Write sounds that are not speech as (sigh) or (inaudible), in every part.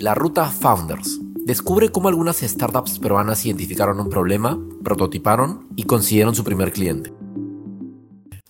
la ruta Founders. Descubre cómo algunas startups peruanas identificaron un problema, prototiparon y consiguieron su primer cliente.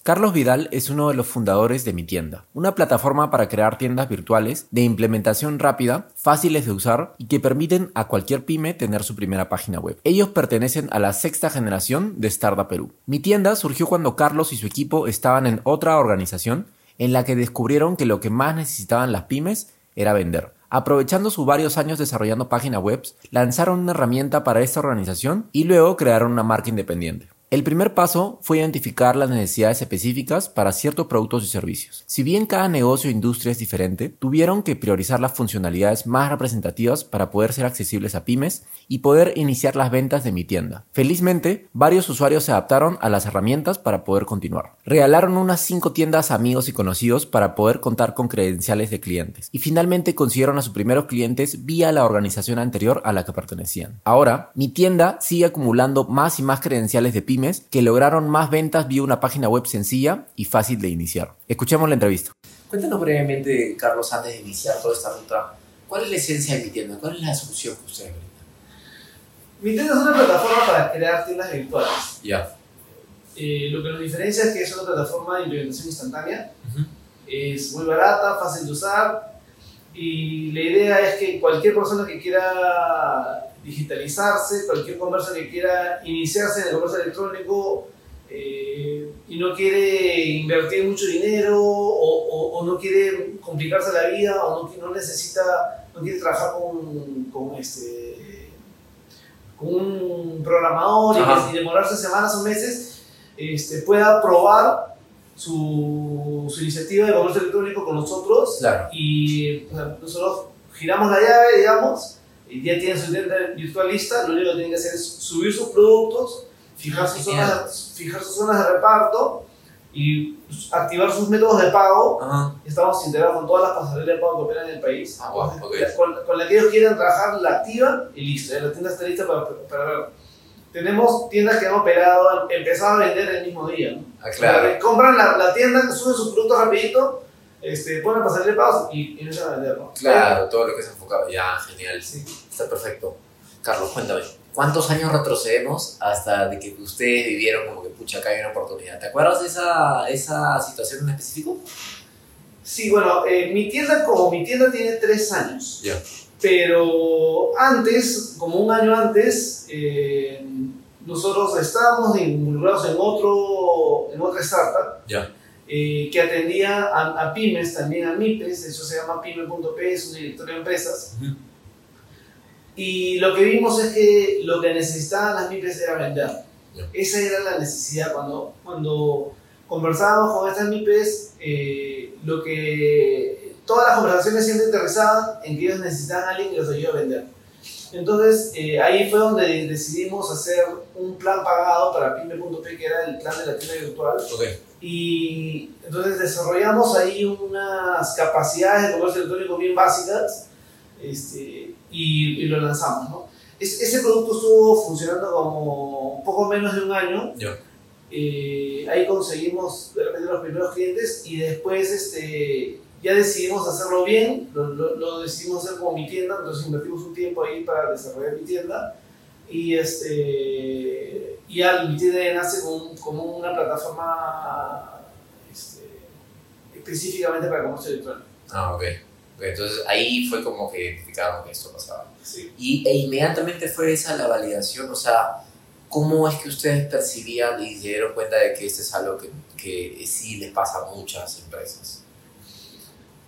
Carlos Vidal es uno de los fundadores de Mi Tienda, una plataforma para crear tiendas virtuales de implementación rápida, fáciles de usar y que permiten a cualquier pyme tener su primera página web. Ellos pertenecen a la sexta generación de Startup Perú. Mi Tienda surgió cuando Carlos y su equipo estaban en otra organización en la que descubrieron que lo que más necesitaban las pymes era vender. Aprovechando sus varios años desarrollando páginas web, lanzaron una herramienta para esta organización y luego crearon una marca independiente. El primer paso fue identificar las necesidades específicas para ciertos productos y servicios. Si bien cada negocio e industria es diferente, tuvieron que priorizar las funcionalidades más representativas para poder ser accesibles a pymes y poder iniciar las ventas de mi tienda. Felizmente, varios usuarios se adaptaron a las herramientas para poder continuar. Regalaron unas 5 tiendas a amigos y conocidos para poder contar con credenciales de clientes. Y finalmente consiguieron a sus primeros clientes vía la organización anterior a la que pertenecían. Ahora, mi tienda sigue acumulando más y más credenciales de pymes que lograron más ventas vía una página web sencilla y fácil de iniciar. Escuchemos la entrevista. Cuéntanos brevemente, Carlos, antes de iniciar toda esta ruta, ¿cuál es la esencia de mi tienda? ¿Cuál es la solución que ustedes brindan? Mi tienda es una plataforma para crear tiendas virtuales. Ya. Eh, lo que nos diferencia es que es una plataforma de implementación instantánea. Es muy barata, fácil de usar. Y la idea es que cualquier persona que quiera digitalizarse, cualquier comercio que quiera iniciarse en el comercio electrónico eh, y no quiere invertir mucho dinero o, o, no quiere complicarse la vida o no, no necesita, no quiere trabajar con, con este, con un programador y, demorarse semanas o meses, este, pueda probar su, su, iniciativa de comercio electrónico con nosotros y nosotros giramos la llave, digamos, y ya tienen su tienda virtual lista, lo único que tienen que hacer es subir sus productos, fijar, sus, zonas, fijar sus zonas de reparto y activar sus métodos de pago. Estamos integrados con todas las pasarelas de pago que operan en el país. Ah, con, la que ellos quieran trabajar, la activan y listo. La tienda está lista para, para ver. Tenemos tiendas que han operado, empezado a vender el mismo día. Ah, claro. compran la, la, tienda, suben sus productos rapidito este, ponen pasarle pagos y, y empiezan a vender, ¿no? Claro, todo lo que es enfocado. Ya, genial. Sí. Está perfecto. Carlos, cuéntame, ¿cuántos años retrocedemos hasta de que ustedes vivieron como que, pucha, acá hay una oportunidad? ¿Te acuerdas de esa, esa situación en específico? Sí, bueno, eh, mi tienda como mi tienda tiene tres años. Ya. Pero antes, como un año antes, eh, nosotros estábamos involucrados en, otro, en otra startup. Ya eh, que atendía a, pymes, también a MIPES, eso se llama pyme.p, es un directorio de empresas. Y lo que vimos es que lo que necesitaban las MIPES era vender. Esa era la necesidad. Cuando, cuando conversábamos con estas MIPES, eh, lo que todas las conversaciones siempre interesaban en que ellos necesitaban a alguien que los ayude a vender. Entonces, eh, ahí fue donde decidimos hacer un plan pagado para pyme.p, que era el plan de la tienda virtual. Okay. Y entonces desarrollamos ahí unas capacidades de comercio electrónico bien básicas este, y, lo lanzamos. ¿no? ese producto estuvo funcionando como un poco menos de un año. Eh, ahí conseguimos de repente los primeros clientes y después este, ya decidimos hacerlo bien, lo, lo, decidimos hacer como mi tienda, entonces invertimos un tiempo ahí para desarrollar mi tienda y este y al tienda nace como, como una plataforma este, específicamente para comercio electrónico. Ah, ok. Entonces ahí fue como que identificaron que esto pasaba. Sí. Y e inmediatamente fue esa la validación, o sea, ¿cómo es que ustedes percibían y se dieron cuenta de que esto es algo que, que sí les pasa a muchas empresas?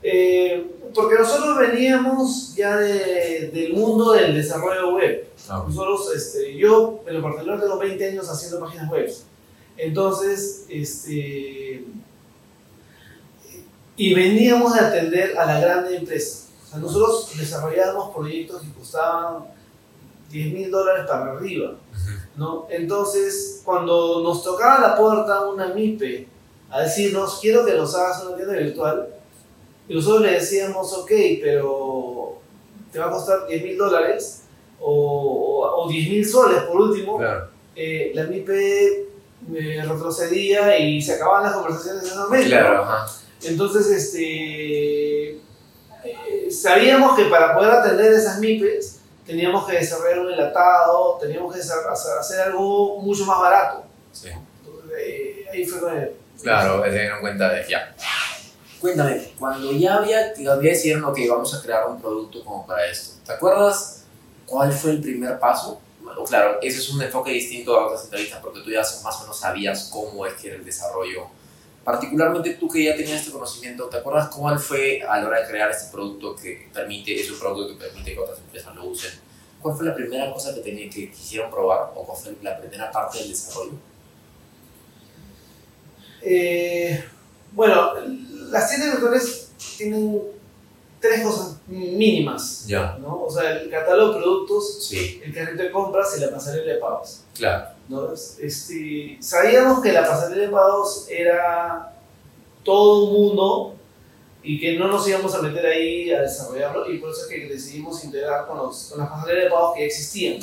Eh, porque nosotros veníamos ya de, del mundo del desarrollo web. Ah, nosotros, este, yo en lo particular tengo 20 años haciendo páginas web. Entonces, este, y veníamos a atender a la grande empresa. O sea, nosotros desarrollábamos proyectos que costaban 10 mil dólares para arriba. ¿no? Entonces, cuando nos tocaba la puerta una MIPE a decirnos, quiero que nos hagas una tienda virtual, y nosotros le decíamos, ok, pero te va a costar 10 mil dólares o, o 10 mil soles por último. Eh, la MIPE me retrocedía y se acababan las conversaciones en ese momento. Claro, Entonces, este, eh, sabíamos que para poder atender esas MIPES teníamos que desarrollar un enlatado, teníamos que hacer, algo mucho más barato. Sí. Entonces, ahí fue con él. Claro, se dieron cuenta de ya. Cuéntame, cuando ya había, había decidieron, que vamos a crear un producto como para esto, ¿te acuerdas cuál fue el primer paso? Bueno, claro, ese es un enfoque distinto a otras entrevistas porque tú ya más o menos sabías cómo es que era el desarrollo. Particularmente tú que ya tenías este conocimiento, ¿te acuerdas cuál fue a la hora de crear este producto que permite, es un producto que permite que otras empresas lo usen? ¿Cuál fue la primera cosa que, tenía, que quisieron probar o cuál fue la primera parte del desarrollo? Eh, bueno, las tiendas virtuales tienen tres cosas mínimas. Ya. ¿no? O sea, el catálogo de productos, el carrito de compras y la pasarela de pagos. Claro. ¿no? Este, sabíamos que la pasarela de pagos era todo un mundo y que no nos íbamos a meter ahí a desarrollarlo y por eso es que decidimos integrar con, los, con las pasarelas de pagos que ya existían.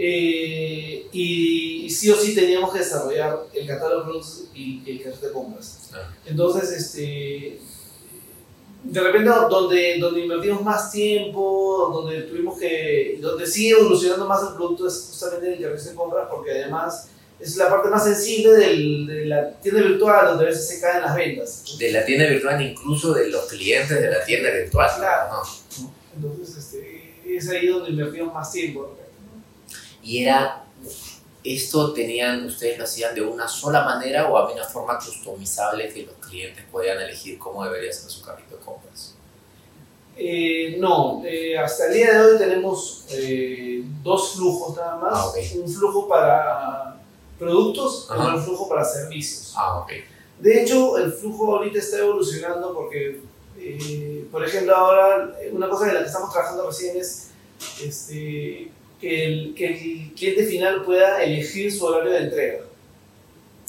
Eh, y, sí o sí teníamos que desarrollar el catálogo de productos y el carrito de compras. Entonces, este, de repente donde, donde invertimos más tiempo, donde tuvimos que, donde sigue evolucionando más el producto es justamente el carrito de compras porque además es la parte más sensible del, de la tienda virtual donde a veces se caen las ventas. De la tienda virtual, incluso de los clientes de la tienda virtual. Claro. Entonces, este, es ahí donde invertimos más tiempo y era, ¿esto tenían, ustedes lo hacían de una sola manera o había una forma customizable que los clientes podían elegir cómo debería ser su carrito de compras? Eh, no, eh, hasta el día de hoy tenemos eh, dos flujos nada más. Ah, un flujo para productos y un flujo para servicios. Ah, okay. De hecho, el flujo ahorita está evolucionando porque, por ejemplo, ahora una cosa de la que estamos trabajando recién es este, que el, que el cliente final pueda elegir su horario de entrega.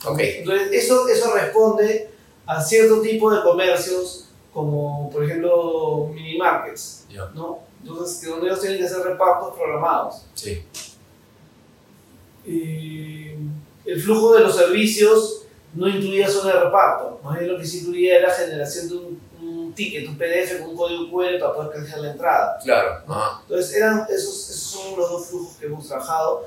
Okay. Entonces, eso, eso responde a cierto tipo de comercios, como por ejemplo mini markets, ¿no? Entonces, que donde ellos tienen que hacer repartos programados. Sí. el flujo de los servicios no incluía zona de reparto, más bien lo que sí incluía era generación de un ticket, un PDF con un código QR para poder canjear la entrada. Claro. Entonces, eran, esos, los dos flujos que hemos trabajado,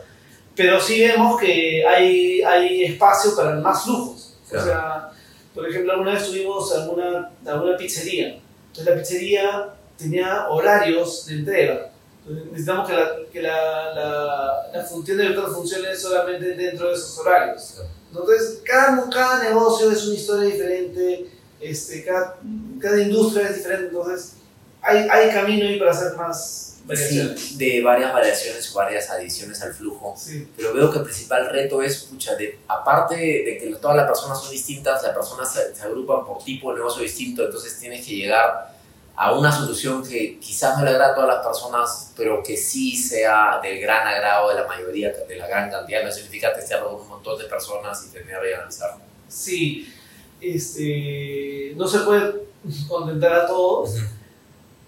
pero sí vemos que hay, hay espacio para más flujos. O sea, por ejemplo, alguna vez tuvimos alguna, alguna pizzería. Entonces, la pizzería tenía horarios de entrega. Entonces, necesitamos que, la, que la, la, la, función de virtual funcione solamente dentro de esos horarios. Entonces, cada, cada negocio es una historia diferente este, cada, cada industria es diferente, entonces hay, hay camino ahí para hacer más variaciones. Sí, de varias variaciones o varias adiciones al flujo. Sí. Pero veo que el principal reto es, pucha, de, aparte de que todas las personas son distintas, las personas se, agrupan por tipo de negocio distinto, entonces tienes que llegar a una solución que quizás no le agrada a todas las personas, pero que sí sea del gran agrado de la mayoría, de la gran cantidad. No significa testearlo con un montón de personas y tener que analizarlo. Sí, este, no se puede contentar a todos,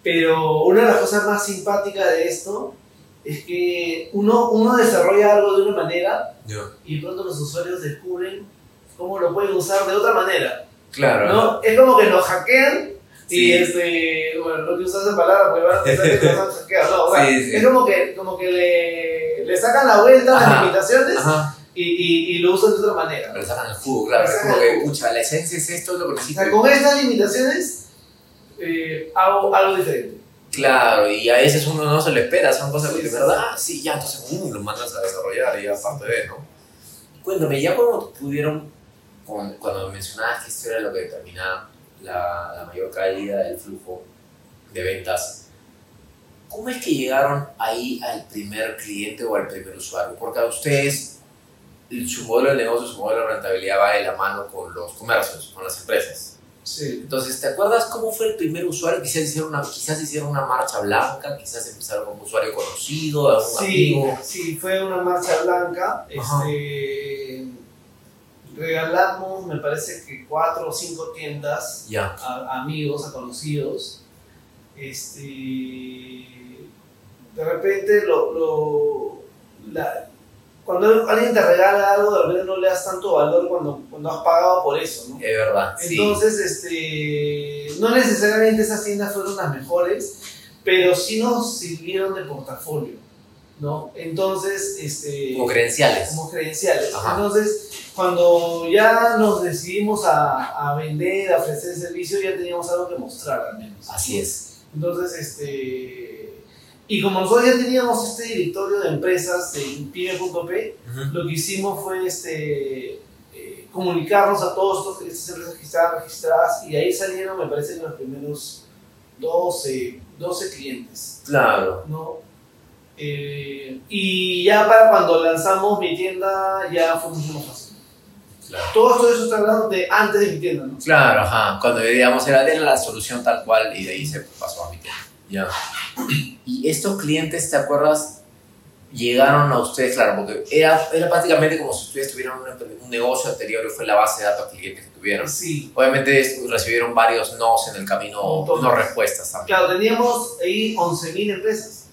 pero una de las cosas más simpáticas de esto es que uno, uno desarrolla algo de una manera y pronto los usuarios descubren cómo lo pueden usar de otra manera. Claro. ¿no? Es como que nos hackean y este, bueno, no quiero usar esa palabra porque van a pensar que. No, o sea, (laughs) es como que, como que le, le sacan la vuelta a las limitaciones y, y, y, lo usan de otra manera. Pero sacan el jugo, claro. Es como que, pucha, la esencia es esto, es lo que necesito. O sea, con estas limitaciones eh, hago algo diferente. Claro, y a veces uno no se lo espera, son cosas que de verdad, ah, sí, ya, entonces uh, lo mandas a desarrollar y aparte de, ¿no? Cuéntame, ya cuando pudieron, cuando mencionabas que esto era lo que determinaba la, la mayor calidad del flujo de ventas, ¿cómo es que llegaron ahí al primer cliente o al primer usuario? Porque a ustedes su modelo de negocio, su modelo de rentabilidad va de la mano con los comercios, con las empresas. Sí. Entonces, ¿te acuerdas cómo fue el primer usuario? Quizás hicieron una, quizás hicieron una marcha blanca, quizás empezaron con un usuario conocido, algún sí, amigo. Sí, fue una marcha blanca. Este, regalamos, me parece que cuatro o cinco tiendas a, amigos, a conocidos. Este, de repente lo, lo la, cuando alguien te regala algo, de repente no le das tanto valor cuando, cuando has pagado por eso, ¿no? Es verdad, sí. Entonces, este, no necesariamente esas tiendas fueron las mejores, pero sí nos sirvieron de portafolio, ¿no? Entonces, este... Como credenciales. Como credenciales. Ajá. Entonces, cuando ya nos decidimos a, a vender, a ofrecer servicio, ya teníamos algo que mostrar al menos. Así es. Entonces, este... Y como nosotros ya teníamos este directorio de empresas en pyme.p, lo que hicimos fue este, eh, comunicarnos a todas estas empresas que estaban registradas y ahí salieron, me parece, los primeros 12, 12 clientes. Claro. ¿no? Eh, y ya para cuando lanzamos mi tienda ya fue mucho más fácil. Claro. Todo esto eso está hablando de antes de mi tienda, ¿no? Claro, ajá. Cuando digamos era de la solución tal cual y de ahí se pasó a mi tienda. Ya. Y estos clientes, ¿te acuerdas? Llegaron a ustedes, claro, porque era, era prácticamente como si ustedes tuvieran un, un negocio anterior y fue la base de datos clientes que tuvieron. Sí. Obviamente es- recibieron varios nos en el camino, no respuestas también. Claro, teníamos ahí 11.000 empresas.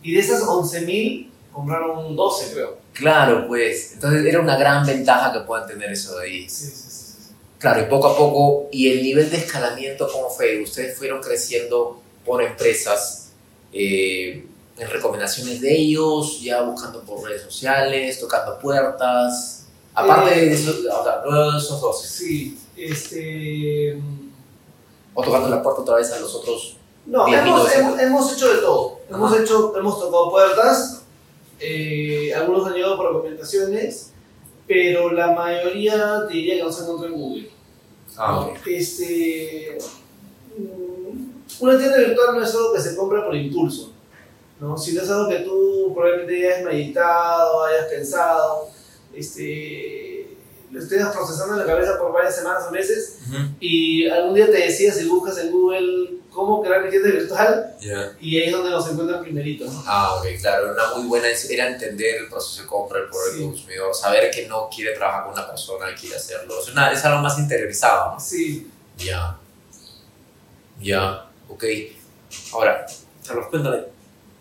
Y de esas 11.000 compraron 12, creo. Claro, pues. Entonces era una gran ventaja que puedan tener eso de ahí. Sí, sí, sí. sí. Claro, y poco a poco, y el nivel de escalamiento, ¿cómo fue? Ustedes fueron creciendo por empresas, eh, en recomendaciones de ellos, ya buscando por redes sociales, tocando puertas. Aparte Eh, de esos, o sea, luego de esos dos, Sí, este... o tocando la puerta otra vez a los otros. No, hemos, hemos, hemos hecho de todo. Hemos, hecho, hemos tocado puertas, eh, algunos han llegado por recomendaciones, pero la mayoría diría que nos encontró en Google. Ah, Este, mm, una tienda virtual no es algo que se compra por impulso, ¿no? sino es algo que tú probablemente hayas meditado, hayas pensado, este, lo estés procesando en la cabeza por varias semanas o meses y algún día te decidas y buscas en Google cómo crear mi tienda virtual y ahí es donde nos encuentran primerito. ¿no? Ah, ok, claro, una muy buena era entender el proceso de compra por el Sí. consumidor, saber que no quiere trabajar con una persona y quiere hacerlo. Es, una- es algo más interiorizado, ¿no? Sí, Ya. Ya, ok. Ahora, Carlos, cuéntame,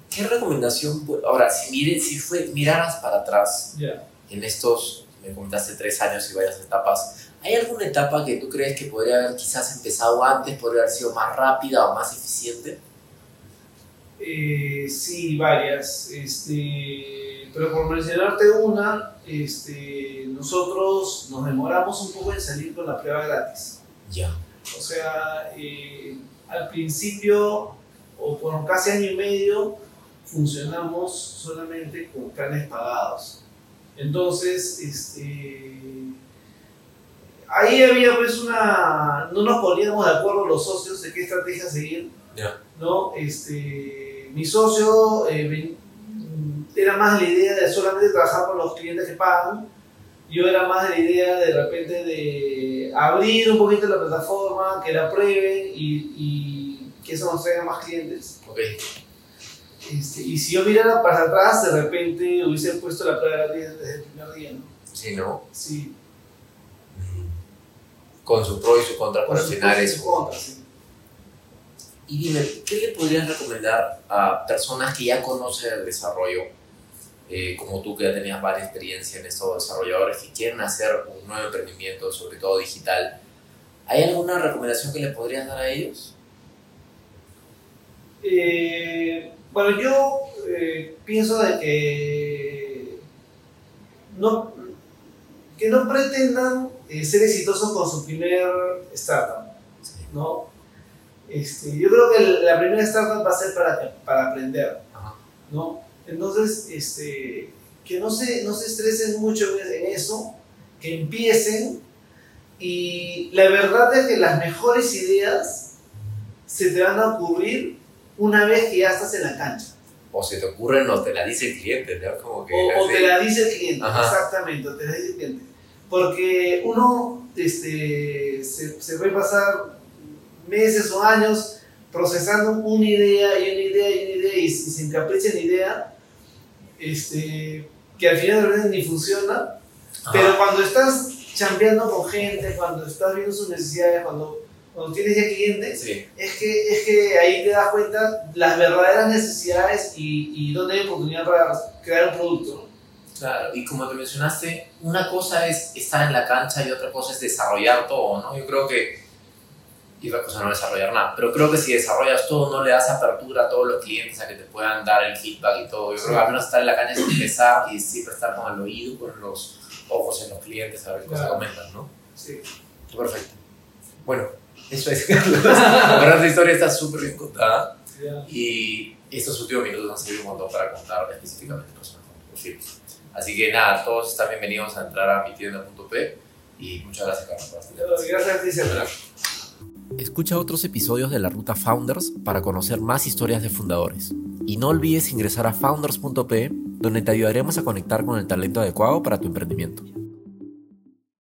¿qué recomendación? Ahora, si, mire, si fue, miraras para atrás ya. en estos, me comentaste tres años y varias etapas, ¿hay alguna etapa que tú crees que podría haber quizás empezado antes, podría haber sido más rápida o más eficiente? Eh, sí, varias. Este, pero por mencionarte una, este, nosotros nos demoramos un poco en salir con la prueba gratis. Ya. O sea, eh, al principio, o por casi año y medio, funcionamos solamente con planes pagados. Entonces, este, ahí había pues una... No nos poníamos de acuerdo los socios de qué estrategia seguir. Ya. ¿no? Este, mi socio eh, era más la idea de solamente trabajar con los clientes que pagan. Yo era más de la idea de repente de abrir un poquito la plataforma, que la prueben y, y que eso nos traiga más clientes. Ok. Este, y si yo mirara para atrás, de repente hubiese puesto la prueba desde el primer día. ¿no? Sí, ¿no? Sí, Con su pro y su contra, sus final pros y es sus contras, sí. Y dime, ¿qué le podrías recomendar a personas que ya conocen el desarrollo, eh, como tú que ya tenías varias experiencia en estos desarrolladores que quieren hacer un nuevo emprendimiento, sobre todo digital? ¿Hay alguna recomendación que le podrías dar a ellos? Eh, bueno, yo eh, pienso de que no, que no pretendan ser exitosos con su primer startup, ¿no? Este, yo creo que la primera startup va a ser para, para aprender, Ajá. ¿no? Entonces, este, que no se, no se estresen mucho en eso, que empiecen y la verdad es que las mejores ideas se te van a ocurrir una vez que ya estás en la cancha. O se te ocurren o te la dice el cliente, ¿no? Como que O, te la dice el cliente, Ajá. exactamente, o te la dice el cliente. Porque uno este, se, se puede pasar meses o años procesando una idea y una idea y una idea y, y se encapricha en idea, este, que al final de repente ni funciona, Ajá. pero cuando estás chambeando con gente, cuando estás viendo sus necesidades, cuando, cuando tienes ya clientes, Sí, es que, es que ahí te das cuenta las verdaderas necesidades y, y dónde hay oportunidad para crear un producto. Claro, y como te mencionaste, una cosa es estar en la cancha y otra cosa es desarrollar todo, ¿no? Yo creo que, y otra cosa no desarrollar nada, pero creo que si desarrollas todo, no le das apertura a todos los clientes a que te puedan dar el feedback y todo. Yo creo que al menos estar en la cancha es empezar y siempre estar con el oído, con los ojos en los clientes, a ver qué cosas comentan, ¿no? Sí. Perfecto. Bueno, eso es, (laughs) Carlos. La historia está súper bien contada Ya. y estos últimos minutos han servido un montón para contar específicamente cosas fin. Así que nada, todos están bienvenidos a entrar a mi tienda.p y muchas gracias, Carlos, por Gracias Sandra. Escucha otros episodios de la ruta Founders para conocer más historias de fundadores. Y no olvides ingresar a founders.p donde te ayudaremos a conectar con el talento adecuado para tu emprendimiento.